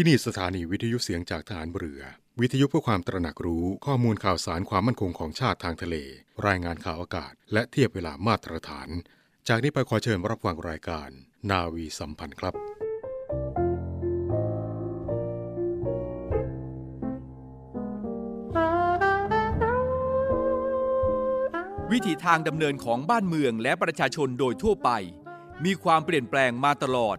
ที่นี่สถานีวิทยุเสียงจากฐานเรือ วิทยุเพื่อความตระหนักรู้ข้อมูลข่าวสารความมั่นคงของชาติทางทะเล รายงานข่าวอากาศ และเทียบเวลามาตรฐาน จากนี้ไปขอเชิญรับฟังรายการ นาวีสัมพันธ์ครับวิถีทางดำเนินของบ้านเมืองและประชาชนโดยทั่วไป มีความเปลี่ยนแปลงมาตลอด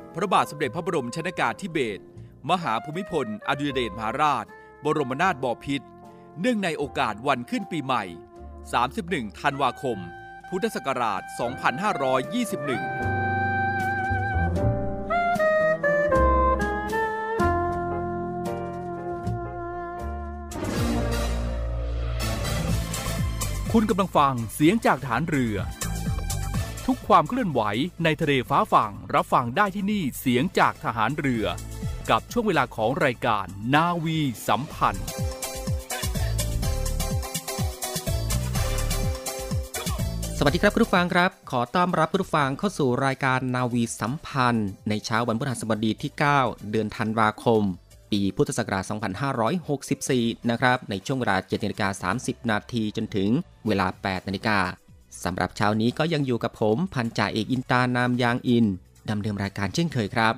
พระบาทสมเด็จพระบรมชนากาธิเบศรมหาภูมิพล อดุลยเดชมหาราช บรมนาถบพิตรเนื่องในโอกาสวันขึ้นปีใหม่ 31 ธันวาคม พุทธศักราช 2521คุณกำลังฟังเสียงจากฐานเรือ ทุกความเคลื่อนไหวในทะเลฟ้าฝั่งรับฟังได้ที่นี่เสียงจากทหารเรือ กับช่วงเวลาของรายการนาวีสัมพันธ์สวัสดีครับคุณผู้ฟังครับ ขอต้อนรับคุณผู้ฟังเข้าสู่รายการนาวีสัมพันธ์ ในเช้าวันพฤหัสบดีที่ 9 เดือนธันวาคม ปีพุทธศักราช 2564 นะครับ ในช่วงเวลา7นาฬิกา30 นาทีจนถึงเวลา 8 นาฬิกา สำหรับเช้านี้ก็ยังอยู่กับผมพันจ่าเอกอินตานามยางอินดำเนินรายการเช่นเคยครับ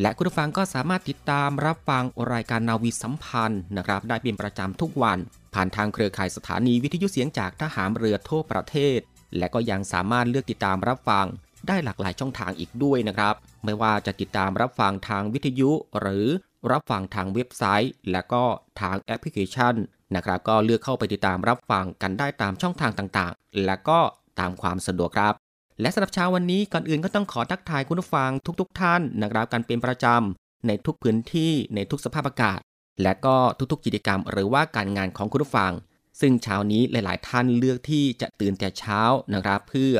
และคุณผู้ฟังก็สามารถติดตามรับฟังรายการนาวีสัมพันธ์นะครับ ได้เป็นประจำทุกวัน ผ่านทางเครือข่ายสถานีวิทยุเสียงจากทหารเรือทั่วประเทศ และก็ยังสามารถเลือกติดตามรับฟัง ได้หลากหลายช่องทางอีกด้วยนะครับ ไม่ว่าจะติดตามรับฟังทางวิทยุ หรือรับฟังทางเว็บไซต์ และก็ทางแอปพลิเคชันนะครับก็เลือกเข้าไปติดตามรับฟังกันได้ตามช่องทางต่างๆ และก็ ตามความสะดวกครับ และสำหรับเช้าวันนี้ก่อนอื่นก็ต้องขอทักทายคุณผู้ฟังทุกๆทท่านนะครับกันเป็นประจำในทุกพื้นที่ในทุกสภาพอากาศ และก็ทุกๆกิจกรรม หรือว่าการงานของคุณผู้ฟัง ซึ่งเช้านี้หลาย ๆ ท่านเลือกที่จะตื่นแต่เช้านะครับเพื่อ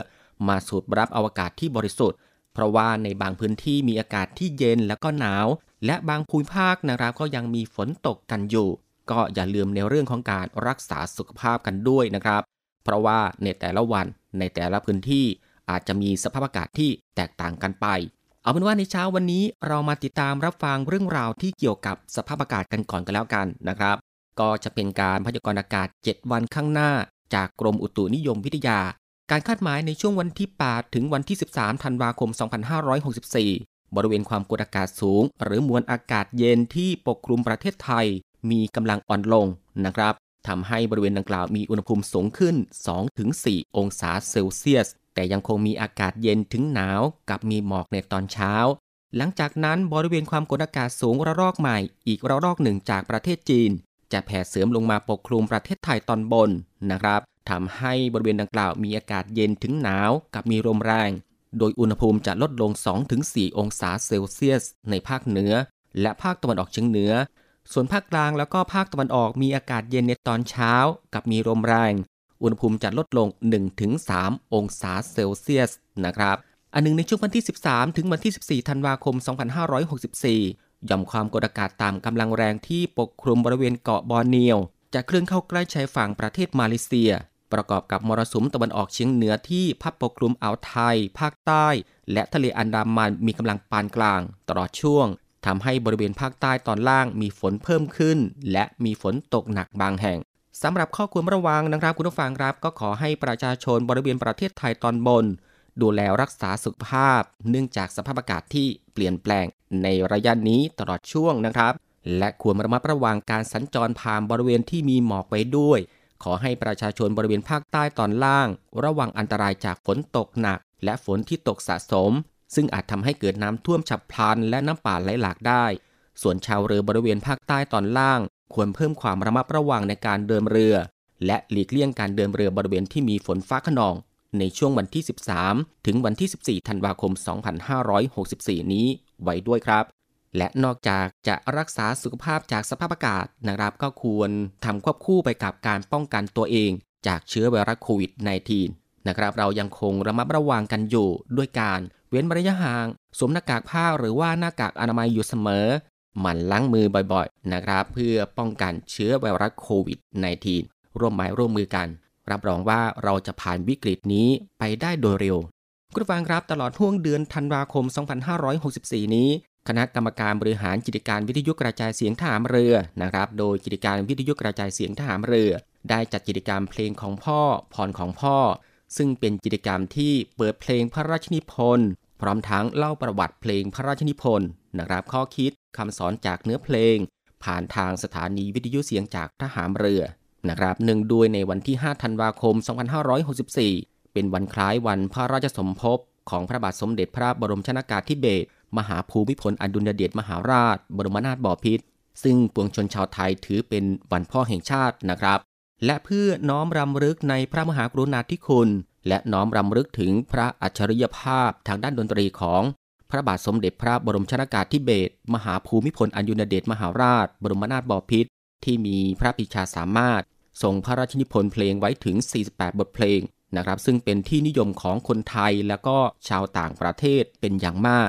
มาสูดรับอวกาศที่บริสุทธิ์ เพราะว่าในบางพื้นที่มีอากาศที่เย็นแล้วก็หนาว และบางภูมิภาคนะครับก็ยังมีฝนตกกันอยู่ ก็อย่าลืมในเรื่องของการรักษาสุขภาพกันด้วยนะครับ เพราะว่าในแต่ละวัน ในแต่ละพื้นที่อาจจะมีสภาพอากาศที่แตกต่างกันไป เอาเป็นว่าในเช้าวันนี้เรามาติดตามรับฟังเรื่องราวที่เกี่ยวกับสภาพอากาศกันก่อนกันแล้วกันนะครับ ก็จะเป็นการพยากรณ์อากาศ 7 วันข้างหน้า จากกรมอุตุนิยมวิทยา การคาดหมายในช่วงวันที่ 8 ถึงวันที่ 13 ธันวาคม 2564 บริเวณความกดอากาศสูง หรือมวลอากาศเย็นที่ปกคลุมประเทศไทย มีกำลังอ่อนลงนะครับ ทำให้บริเวณดังกล่าวมีอุณหภูมิสูงขึ้น 2-4 องศาเซลเซียส แต่ยังคงมีอากาศเย็นถึงหนาว กับมีหมอกในตอนเช้า หลังจากนั้นบริเวณความกดอากาศสูงระลอกใหม่ อีกระลอกหนึ่งจากประเทศจีน จะแผ่เสริมลงมาปกคลุมประเทศไทยตอนบนนะครับทำให้บริเวณดังกล่าวมีอากาศเย็นถึงหนาว กับมีลมแรง โดยอุณหภูมิจะลดลง 2-4 องศาเซลเซียส ในภาคเหนือ และภาคตะวันออกเฉียงเหนือ ส่วนภาคกลางแล้วก็ภาคตะวันออกมีอากาศเย็นในตอนเช้า กับมีลมแรง อุณหภูมิจะลดลง 1-3 องศาเซลเซียสนะครับ อันหนึ่งในช่วงวันที่ 13 ถึงวันที่ 14 ธันวาคม 2564 หย่อมความกดอากาศต่ำกำลังแรงที่ปกคลุมบริเวณเกาะบอร์เนียว จะเคลื่อนเข้าใกล้ชายฝั่งประเทศมาเลเซีย ประกอบกับมรสุมตะวันออกเฉียงเหนือที่พัดปกคลุมอ่าวไทย ภาคใต้ และทะเลอันดามันมีกำลังปานกลาง ตลอดช่วง ทำให้บริเวณภาคใต้ตอนล่างมีฝนเพิ่มขึ้น และมีฝนตกหนักบางแห่งสำหรับข้อควรระวังนะครับคุณผู้ฟังครับ ก็ขอให้ประชาชนบริเวณประเทศไทยตอนบน ดูแลรักษาสุขภาพ เนื่องจากสภาพอากาศที่เปลี่ยนแปลงในระยะนี้ตลอดช่วงนะครับ และควรระมัดระวังการสัญจรผ่านบริเวณที่มีหมอกไว้ด้วย ขอให้ประชาชนบริเวณภาคใต้ตอนล่าง ระวังอันตรายจากฝนตกหนัก และฝนที่ตกสะสม ซึ่งอาจทำให้เกิดน้ำท่วมฉับพลันและน้ำป่าไหลหลากได้ ส่วนชาวเรือบริเวณภาคใต้ตอนล่าง ควรเพิ่มความระมัดระวังในการเดินเรือ และหลีกเลี่ยงการเดินเรือบริเวณที่มีฝนฟ้าขนอง ในช่วงวันที่ 13 ถึงวันที่ 14 ธันวาคม 2564 นี้ไว้ด้วยครับ และนอกจากจะรักษาสุขภาพจากสภาพอากาศนะครับก็ควรทำควบคู่ไปกับการป้องกันตัวเอง จากเชื้อไวรัสโควิด -19 นะครับ เรายังคงระมัดระวังกันอยู่ด้วยการเว้นระยะห่างสวมหน้ากากผ้าหรือว่าหน้ากากอนามัยอยู่เสมอ หมั่นล้างมือบ่อยๆ นะครับ เพื่อป้องกันเชื้อไวรัสโควิด -19 ร่วมไม้ร่วมมือกัน รับรองว่าเราจะผ่านวิกฤตนี้ไปได้โดยเร็วคุณฟังครับตลอดห่วงเดือนธันวาคม 2564 นี้ คณะกรรมการบริหารกิจการวิทยุกระจายเสียงทหารเรือนะครับ โดยกิจการวิทยุกระจายเสียงทหารเรือ ได้จัดกิจกรรมเพลงของพ่อพรของพ่อ ซึ่งเป็นกิจกรรมที่เปิดเพลงพระราชนิพนธ์พร้อมทั้งเล่าประวัติเพลงพระราชนิพนธ์นะครับข้อคิดคำสอนจากเนื้อเพลง ผ่านทางสถานีวิทยุเสียงจากทหารเรือนะครับหนึ่งด้วยในวันที่ 5 ธันวาคม 2564 เป็นวันคล้ายวันพระราชสมภพของพระบาทสมเด็จพระบรมชนากาธิเบศรมหาภูมิพลอดุลยเดชมหาราช บรมนาถบพิตรซึ่งปวงชนชาวไทยถือเป็นวันพ่อแห่งชาตินะครับ และเพื่อน้อมรำลึกในพระมหากรุณาธิคุณ และน้อมรำลึกถึงพระอัจฉริยภาพทางด้านดนตรีของพระบาทสมเด็จพระบรมชนากาธิเบศรมหาภูมิพลอดุลยเดชมหาราช บรมนาถบพิตรที่มีพระปิชาสามารถส่งพระราชนิพนธ์เพลงไว้ถึง 48 บทเพลงนะครับซึ่งเป็นที่นิยมของคนไทยและก็ชาวต่างประเทศเป็นอย่างมาก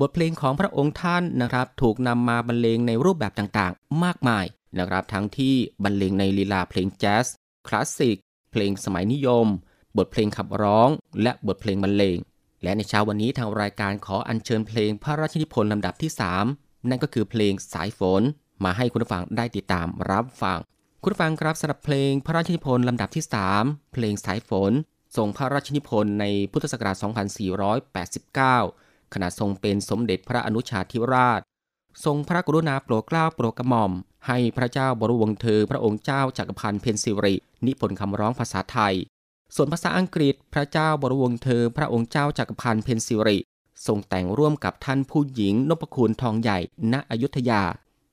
บทเพลงของพระองค์ท่านนะครับ ถูกนำมาบรรเลงในรูปแบบต่างๆ มากมาย นะครับทั้งที่บรรเลงในลีลาเพลงแจ๊สคลาสสิกเพลงสมัยนิยม บทเพลงขับร้อง และบทเพลงบรรเลง และในเช้าวันนี้ทางรายการขออัญเชิญเพลงพระราชนิพนธ์ลำดับที่ 3 นั่นก็คือเพลงสายฝน มาให้คุณฟังได้ติดตามรับฟัง คุณฟังครับสำหรับเพลงพระราชนิพนธ์ลำดับที่ 3 เพลงสายฝน ทรงพระราชนิพนธ์ในพุทธศักราช 2489 ขณะทรงเป็นสมเด็จพระอนุชาธิราช ทรงพระกรุณาโปรดเกล้าโปรดกระหม่อม ให้พระเจ้าบรวงเธอพระองค์เจ้าจักรพันธ์เพนซิริ นิพนธ์คำร้องภาษาไทย ส่วนภาษาอังกฤษพระเจ้าบรวงเธอพระองค์เจ้าจักรพันธ์เพนซิริทรงแต่งร่วมกับท่านผู้หญิงนพคุณทองใหญ่ ณอยุธยา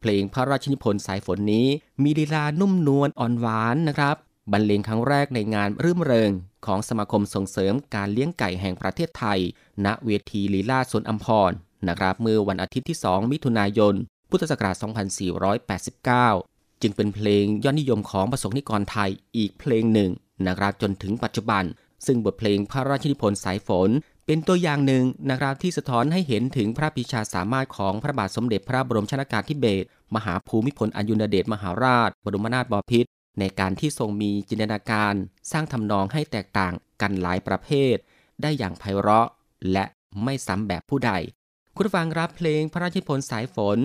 เพลงพระราชนิพนธ์สายฝนนี้ มีลีลานุ่มนวลอ่อนหวานนะครับ บรรเลงครั้งแรกในงานรื่มเริง ของสมาคมส่งเสริมการเลี้ยงไก่แห่งประเทศไทย ณเวทีลีลาสวนอัมพรนะครับเมื่อวันอาทิตย์ที่ 2 มิถุนายน พุทธศักราช 2489 จึงเป็นเพลงยอดนิยมของประสงนิกรไทยอีกเพลงหนึ่งนะครับจนถึงปัจจุบัน ซึ่งบทเพลงพระราชนิพนธ์สายฝน เป็นตัวอย่างหนึ่งนะครับที่สะท้อนให้เห็นถึงพระปิชาสามารถของพระบาทสมเด็จพระบรมชนากาธิเบศรมหาภูมิพลอดุลยเดชมหาราช บรมนาถบพิตรในการที่ทรงมีจินตนาการ สร้างทำนองให้แตกต่างกันหลายประเภท ได้อย่างไพเราะ และไม่ซ้ำแบบผู้ใด คุณฟังรับเพลงพระราชนิพนธ์สายฝน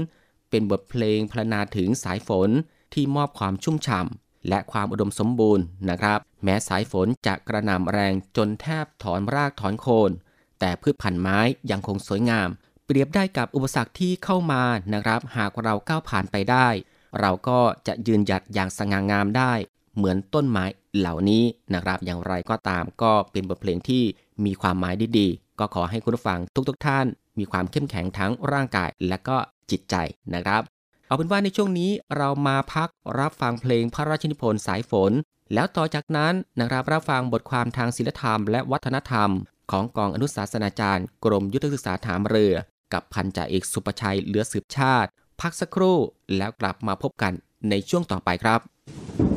เป็นบทเพลงพรรณนาถึงสายฝนที่มอบความชุ่มฉ่ำและความอุดมสมบูรณ์นะครับ แม้สายฝนจะกระหน่ำแรงจนแทบถอนรากถอนโคน แต่พืชพันธุ์ไม้ยังคงสวยงาม เปรียบได้กับอุปสรรคที่เข้ามานะครับ หากเราก้าวผ่านไปได้ เราก็จะยืนหยัดอย่างสง่างามได้ เหมือนต้นไม้เหล่านี้นะครับ อย่างไรก็ตามก็เป็นบทเพลงที่มีความหมายดีๆ ก็ขอให้คุณผู้ฟังทุกๆทท่านมีความเข้มแข็งทั้งร่างกายและก็ จิตใจนะครับ เอาเป็นว่าในช่วงนี้เรามาพักรับฟังเพลงพระราชนิพนธ์สายฝน แล้วต่อจากนั้นนะครับรับฟังบทความทางศิลธรรมและวัฒนธรรม ของกองอนุสาสนาจารย์ กรมยุทธศึกษาฐานเรือ กับพันจ่าเอกสุประชัยเหลือสืบชาติ พักสักครู่แล้วกลับมาพบกันในช่วงต่อไปครับ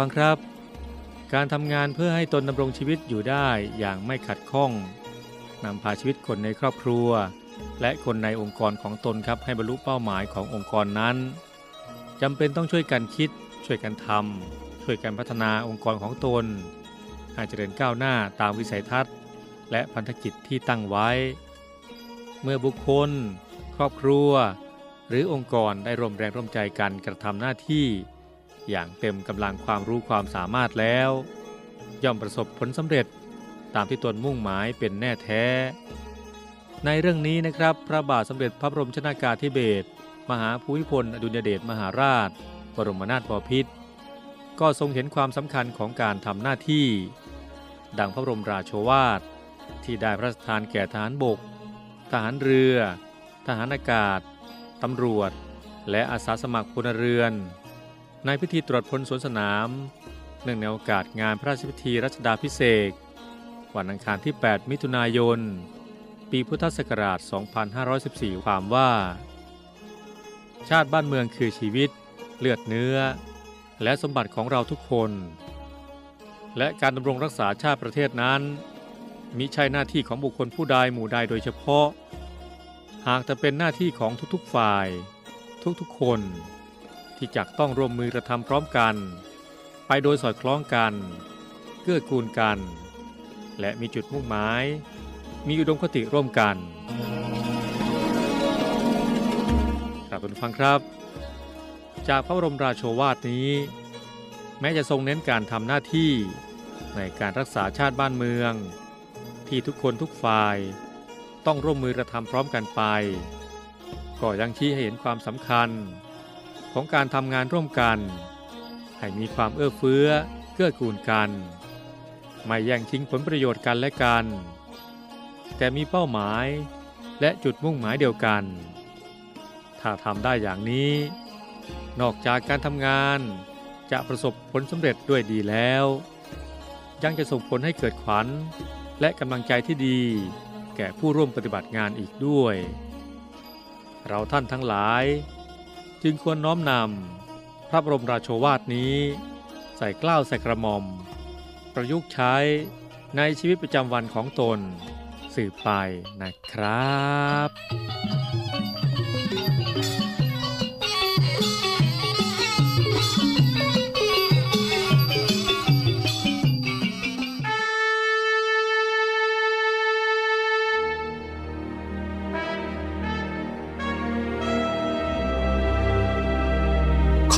ฟังครับ การทำงานเพื่อให้ตนดำรงชีวิตอยู่ได้อย่างไม่ขัดข้องนำพาชีวิตคนในครอบครัว และคนในองค์กรของตนครับให้บรรลุเป้าหมายขององค์กรนั้นจำเป็นต้องช่วยกันคิด ช่วยกันทำช่วยกันพัฒนาองค์กรของตนให้เจริญก้าวหน้าตามวิสัยทัศน์ และพันธกิจที่ตั้งไว้ เมื่อบุคคล ครอบครัว หรือองค์กรได้ร่วมแรงร่วมใจกันกระทำหน้าที่ อย่างเต็มกำลังความรู้ความสามารถแล้ว ย่อมประสบผลสำเร็จตามที่ตนมุ่งหมายเป็นแน่แท้ ในเรื่องนี้นะครับ พระบาทสมเด็จพระบรมชนากาธิเบศรมหาภูมิพลอดุลยเดชมหาราช บรมนาถบพิตรก็ทรงเห็นความสำคัญของการทำหน้าที่ ดังพระบรมราโชวาท ที่ได้พระราชทานแก่ทหารบก ทหารเรือ ทหารอากาศ ตำรวจ และอาสาสมัครพลเรือน ในพิธีตรวจพลสวนสนาม เนื่องในโอกาสงานพระราชพิธีรัชดาพิเศษวันอังคารที่ 8 มิถุนายน ปีพุทธศักราช 2514 ความว่า ชาติบ้านเมืองคือชีวิต เลือดเนื้อ และสมบัติของเราทุกคน และการดำรงรักษาชาติประเทศนั้นมิใช่หน้าที่ของบุคคลผู้ใดหมู่ใดโดยเฉพาะ หากแต่เป็นหน้าที่ของทุกๆฝ่าย ทุกๆคน ที่จักต้องร่วมมือกระทำพร้อมกัน ไปโดยสอดคล้องกัน เกื้อกูลกัน และมีจุดมุ่งหมาย มีอุดมคติร่วมกันครับคุณฟังครับ จากพระบรมราโชวาทนี้ แม้จะทรงเน้นการทำหน้าที่ในการรักษาชาติบ้านเมือง ที่ทุกคนทุกฝ่ายต้องร่วมมือกระทำพร้อมกันไป ก็ยังชี้ให้เห็นความสำคัญ ของการทำงานร่วมกัน ให้มีความเอื้อเฟื้อเกื้อกูลกัน ไม่แย่งชิงผลประโยชน์กันและกัน แต่มีเป้าหมายและจุดมุ่งหมายเดียวกัน ถ้าทำได้อย่างนี้ นอกจากการทำงานจะประสบผลสำเร็จด้วยดีแล้ว ยังจะส่งผลให้เกิดขวัญและกำลังใจที่ดีแก่ผู้ร่วมปฏิบัติงานอีกด้วย เราท่านทั้งหลาย จึงควรน้อมนำพระบรมราโชวาทนี้ ใส่กล้าวใส่กระหม่อม ประยุกต์ใช้ในชีวิตประจำวันของตน สืบไปนะครับ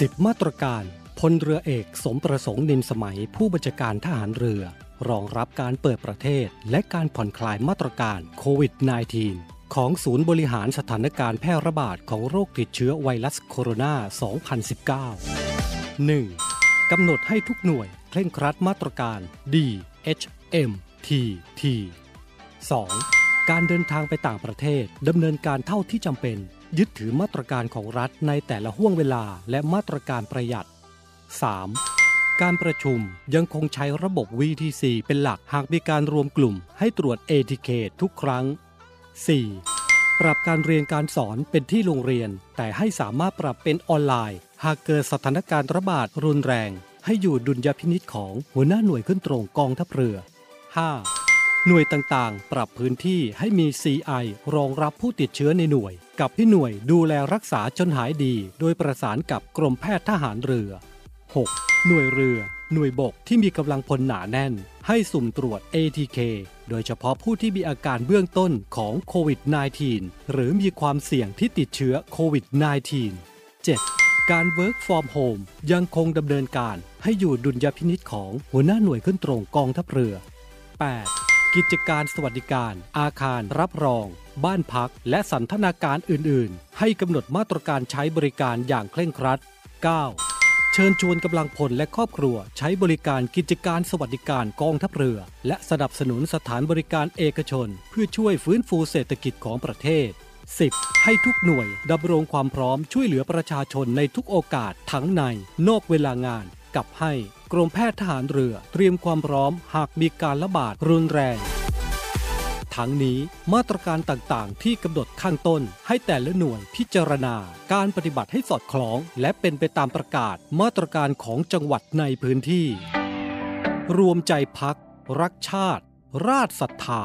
สิบมาตรการพลเรือเอกสมประสงค์นินสมัยผู้บัญชาการทหารเรือ รองรับการเปิดประเทศ และการผ่อนคลายมาตรการโควิด -19 ของศูนย์บริหารสถานการณ์แพร่ระบาดของโรคติดเชื้อไวรัสโคโรนา 2019 1. กำหนดให้ทุกหน่วยเคร่งครัดมาตรการ D H M T T 2. การเดินทางไปต่างประเทศดำเนินการเท่าที่จำเป็น ยึดถือมาตรการของรัฐในแต่ละห่วงเวลาและมาตรการประหยัด 3. การประชุมยังคงใช้ระบบ VTC เป็นหลักหากมีการรวมกลุ่มให้ตรวจ ATK ทุกครั้ง 4. ปรับการเรียนการสอนเป็นที่โรงเรียน แต่ให้สามารถปรับเป็นออนไลน์ หากเกิดสถานการณ์ระบาดรุนแรง ให้อยู่ดุลยพินิษของหัวหน้าหน่วยขึ้นตรงกองทัพเรือ 5. หน่วยต่างๆ ปรับพื้นที่ให้มี CI รองรับผู้ติดเชื้อในหน่วย กับที่หน่วยดูแลรักษาจนหายดี โดยประสานกับกรมแพทย์ทหารเรือ 6. หน่วยเรือ หน่วยบกที่มีกำลังพลหนาแน่น ให้สุ่มตรวจ ATK โดยเฉพาะผู้ที่มีอาการเบื้องต้นของโควิด -19 หรือมีความเสี่ยงที่ติดเชื้อโควิด -19 7. การ Work from Home ยังคงดำเนินการให้อยู่ดุลยพินิษของหัวหน้าหน่วยขึ้นตรงกองทัพเรือ 8. กิจการสวัสดิการ อาคารรับรอง บ้านพัก และสันทนาการอื่น ๆ ให้กำหนดมาตรการใช้บริการอย่างเคร่งครัด 9. เชิญชวนกำลังพลและครอบครัว ใช้บริการกิจการสวัสดิการกองทัพเรือ และสนับสนุนสถานบริการเอกชน เพื่อช่วยฟื้นฟูเศรษฐกิจของประเทศ 10. ให้ทุกหน่วยดำรงความพร้อมช่วยเหลือประชาชนในทุกโอกาสทั้งใน นอกเวลางาน กับให้กรมแพทย์ทหารเรือ เตรียมความพร้อมหากมีการระบาดรุนแรง ทั้งนี้มาตรการต่างๆ ที่กำหนดข้างต้น ให้แต่ละหน่วยพิจารณา การปฏิบัติให้สอดคล้อง และเป็นไปตามประกาศ มาตรการของจังหวัดในพื้นที่ รวมใจพัก รักชาติ ราชศรัทธา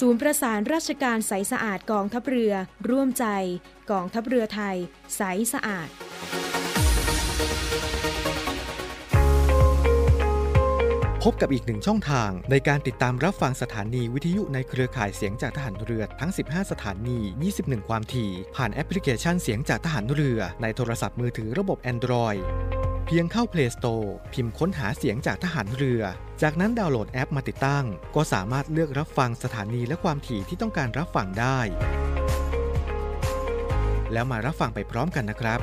ศูนย์ประสานราชการใสสะอาดกองทัพเรือ ร่วมใจ กองทัพเรือไทย ใสสะอาด พบกับอีกหนึ่งช่องทางในการติดตามรับฟังสถานีวิทยุในเครือข่ายเสียงจากทหารเรือทั้ง 15 สถานี 21 ความถี่ ผ่านแอปพลิเคชันเสียงจากทหารเรือในโทรศัพท์มือถือระบบ Android เพียงเข้า Play Store พิมพ์ค้นหาเสียงจากทหารเรือ จากนั้นดาวน์โหลดแอปมาติดตั้ง ก็สามารถเลือกรับฟังสถานีและความถี่ที่ต้องการรับฟังได้ แล้วมารับฟังไปพร้อมกันนะครับ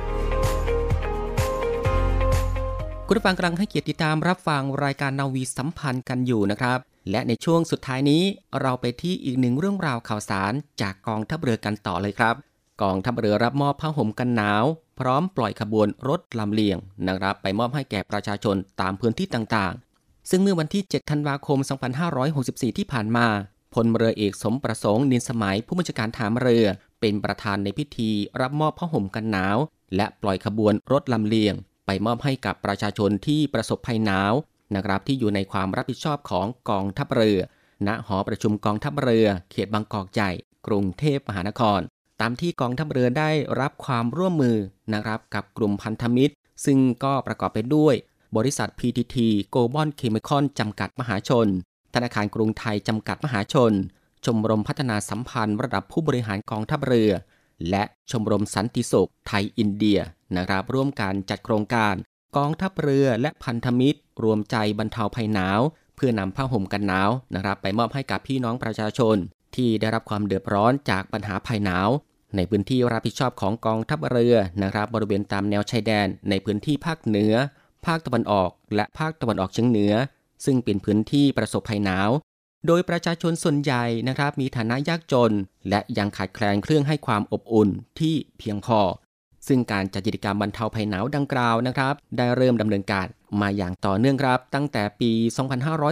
คุณผู้ฟังกำลังให้เกียรติติดตามรับฟังรายการนาวีสัมพันธ์กันอยู่นะครับ และในช่วงสุดท้ายนี้เราไปที่อีกหนึ่งเรื่องราวข่าวสารจากกองทัพเรือกันต่อเลยครับ กองทัพเรือรับมอบผ้าห่มกันหนาว พร้อมปล่อยขบวนรถลำเลียงนะครับไปมอบให้แก่ประชาชนตามพื้นที่ต่างๆ ซึ่งเมื่อวันที่ 7 ธันวาคม 2564 ที่ผ่านมาพลเรือเอกสมประสงค์นินสมัยผู้บัญชาการฐานเรือ เป็นประธานในพิธีรับมอบผ้าห่มกันหนาว และปล่อยขบวนรถลำเลียง ไปมอบให้กับประชาชนที่ประสบภัยหนาวนะครับที่อยู่ในความรับผิดชอบของกองทัพเรือ ณหอประชุมกองทัพเรือ เขตบางกอกใหญ่กรุงเทพมหานคร ตามที่กองทัพเรือได้รับความร่วมมือนะครับกับกลุ่มพันธมิตร ซึ่งก็ประกอบไปด้วย บริษัท PTT Global Chemical จำกัดมหาชน ธนาคารกรุงไทยจำกัดมหาชน ชมรมพัฒนาสัมพันธ์ระดับผู้บริหารกองทัพเรือ และชมรมสันติสุขไทยอินเดียนะครับร่วมการจัดโครงการ กองทัพเรือและพันธมิตร รวมใจบรรเทาภัยหนาว เพื่อนำผ้าห่มกันหนาวนะครับ ไปมอบให้กับพี่น้องประชาชน ที่ได้รับความเดือดร้อนจากปัญหาภัยหนาว ในพื้นที่รับผิดชอบของกองทัพเรือนะครับ บริเวณตามแนวชายแดน ในพื้นที่ภาคเหนือ ภาคตะวันออก และภาคตะวันออกเฉียงเหนือ ซึ่งเป็นพื้นที่ประสบภัยหนาว โดยประชาชนส่วนใหญ่นะครับมีฐานะยากจน และยังขาดแคลนเครื่องให้ความอบอุ่นที่เพียงพอ ซึ่งการจัดกิจกรรมบรรเทาภัยหนาวดังกล่าวนะครับ ได้เริ่มดำเนินการมาอย่างต่อเนื่องครับ ตั้งแต่ปี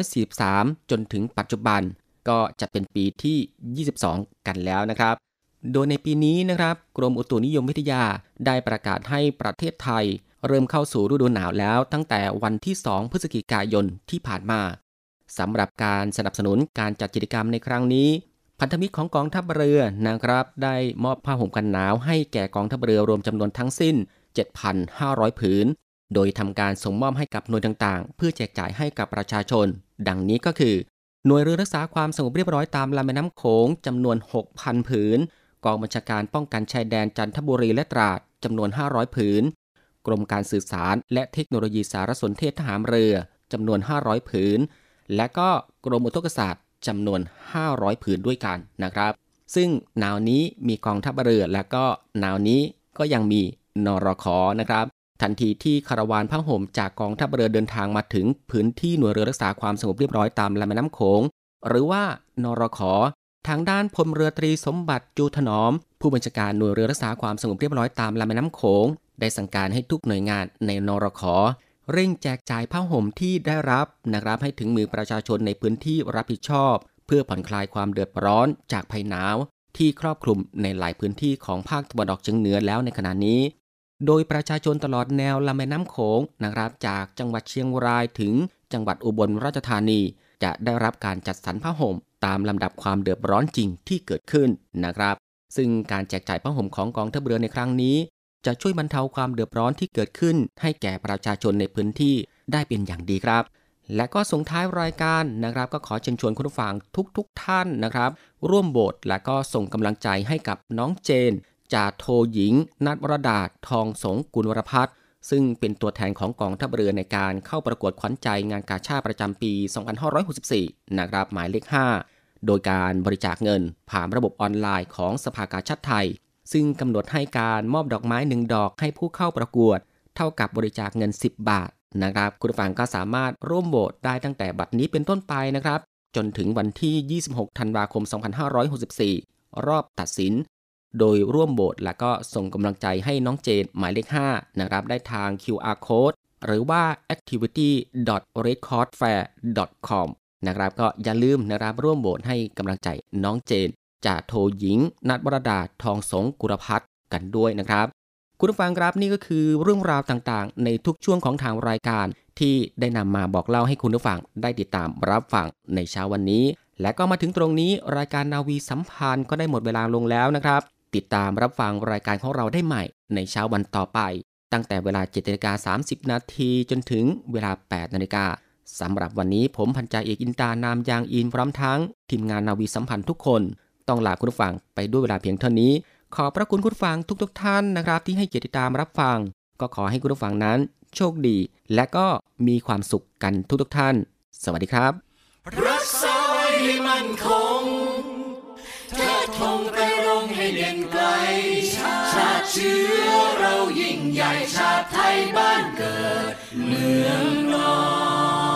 2543 จนถึงปัจจุบัน ก็จะเป็นปีที่ 22 กันแล้วนะครับ โดยในปีนี้นะครับ กรมอุตุนิยมวิทยาได้ประกาศให้ประเทศไทย เริ่มเข้าสู่ฤดูหนาวแล้วตั้งแต่วันที่ 2 พฤศจิกายนที่ผ่านมาสำหรับการสนับสนุนการจัดกิจกรรมในครั้งนี้ พันธมิตรของกองทัพเรือนะครับ ได้มอบผ้าห่มกันหนาวให้แก่กองทัพเรือรวมจำนวนทั้งสิ้น 7,500 ผืน โดยทำการส่งมอบให้กับหน่วยต่างๆ เพื่อแจกจ่ายให้กับประชาชน ดังนี้ก็คือ หน่วยเรือรักษาความสงบเรียบร้อยตามลำแม่น้ำโขงจำนวน 6,000 ผืน กองบัญชาการป้องกันชายแดนจันทบุรีและตราดจำนวน 500 ผืน กรมการสื่อสารและเทคโนโลยีสารสนเทศทหารเรือจำนวน 500 ผืน และก็กรมอุทกศาสตร์จำนวน 500 ผืนด้วยกันนะครับ ซึ่งนาวนี้มีกองทัพเรือและก็นาวนี้ก็ยังมีนรขนะครับ ทันทีที่คาราวานผ้าห่มจากกองทัพเรือเดินทางมาถึงพื้นที่หน่วยเรือรักษาความสงบเรียบร้อยตามลำแม่น้ำโขงหรือว่านรข ทางด้านพลเรือตรีสมบัติจูถนอม ผู้บัญชาการหน่วยเรือรักษาความสงบเรียบร้อยตามลำน้ำโขง ได้สั่งการให้ทุกหน่วยงานในนรขเร่งแจกจ่ายผ้าห่มที่ได้รับนะครับให้ถึงมือประชาชนในพื้นที่รับผิดชอบ เพื่อผ่อนคลายความเดือดร้อนจากภัยหนาว ที่ครอบคลุมในหลายพื้นที่ของภาคตะวันออกเฉียงเหนือแล้วในขณะนี้ โดยประชาชนตลอดแนวลำแม่น้ำโขงนะครับจากจังหวัดเชียงรายถึงจังหวัดอุบลราชธานี จะได้รับการจัดสรรผ้าห่ม ตามลำดับความเดือดร้อนจริงที่เกิดขึ้นนะครับ ซึ่งการแจกจ่ายผ้าห่มของกองทัพเรือในครั้งนี้ จะช่วยบรรเทาความเดือดร้อนที่เกิดขึ้น ให้แก่ประชาชนในพื้นที่ได้เป็นอย่างดีครับ และก็ส่งท้ายรายการนะครับ ก็ขอเชิญชวนคุณผู้ฟังทุกๆทท่านนะครับ ร่วมโบสและก็ส่งกำลังใจให้กับน้องเจนจ่าโทหญิง นัทวรดาทองสงกุลวรพัฒน์ ซึ่งเป็นตัวแทนของกองทัพเรือในการเข้าประกวดขวัญใจงานกาชาติประจำปี 2564 นะครับหมายเลข 5 โดยการบริจาคเงินผ่านระบบออนไลน์ของสภากาชาติไทย ซึ่งกำหนดให้การมอบดอกไม้หนึ่งดอกให้ผู้เข้าประกวด เท่ากับบริจาคเงิน 10 บาทนะครับคุณผู้ฟังก็สามารถร่วมโหวตได้ตั้งแต่บัดนี้เป็นต้นไปนะครับ จนถึงวันที่ 26 ธันวาคม 2564 รอบตัดสิน โดยร่วมโบสและก็ส่งกำลังใจให้น้องเจนหมายเลข5นะครับได้ทาง QR code หรือว่า activity.redcordfair.com นะครับก็อย่าลืมนะครับร่วมโบสให้กำลังใจน้องเจนจ่าโทหญิง นัดวรดาทองสงกุรพัฒน์กันด้วยนะครับ คุณผู้ฟังครับนี่ก็คือเรื่องราวต่างๆ ในทุกช่วงของทางรายการ ที่ได้นำมาบอกเล่าให้คุณผู้ฟังได้ติดตามรับฟังในเช้าวันนี้ และก็มาถึงตรงนี้รายการนาวีสัมพันธ์ก็ได้หมดเวลาลงแล้วนะครับ ติดตามรับฟังรายการของเราได้ใหม่ในเช้าวันต่อไป ตั้งแต่เวลา7นาฬิกา30 นาทีจนถึงเวลา 8 นาฬิกาสำหรับวันนี้ผมพันจ่าเอกอินตานามยางอินพร้อมทั้ง ทีมงานนาวีสัมพันธ์ทุกคน ต้องลาคุณผู้ฟังไปด้วยเวลาเพียงเท่านี้ ขอบพระคุณคุณผู้ฟังทุกๆทท่านนะครับ ที่ให้เกียรติตามรับฟัง ก็ขอให้คุณผู้ฟังนั้น โชคดี และก็มีความสุขกันทุกๆทท่าน สวัสดีครับ รักษาให้มั่นคง เธอทงไปรงให้เด่นไกล ชาติเชื้อเรายิ่งใหญ่ชาติไทยบ้านเกิดเมืองนอน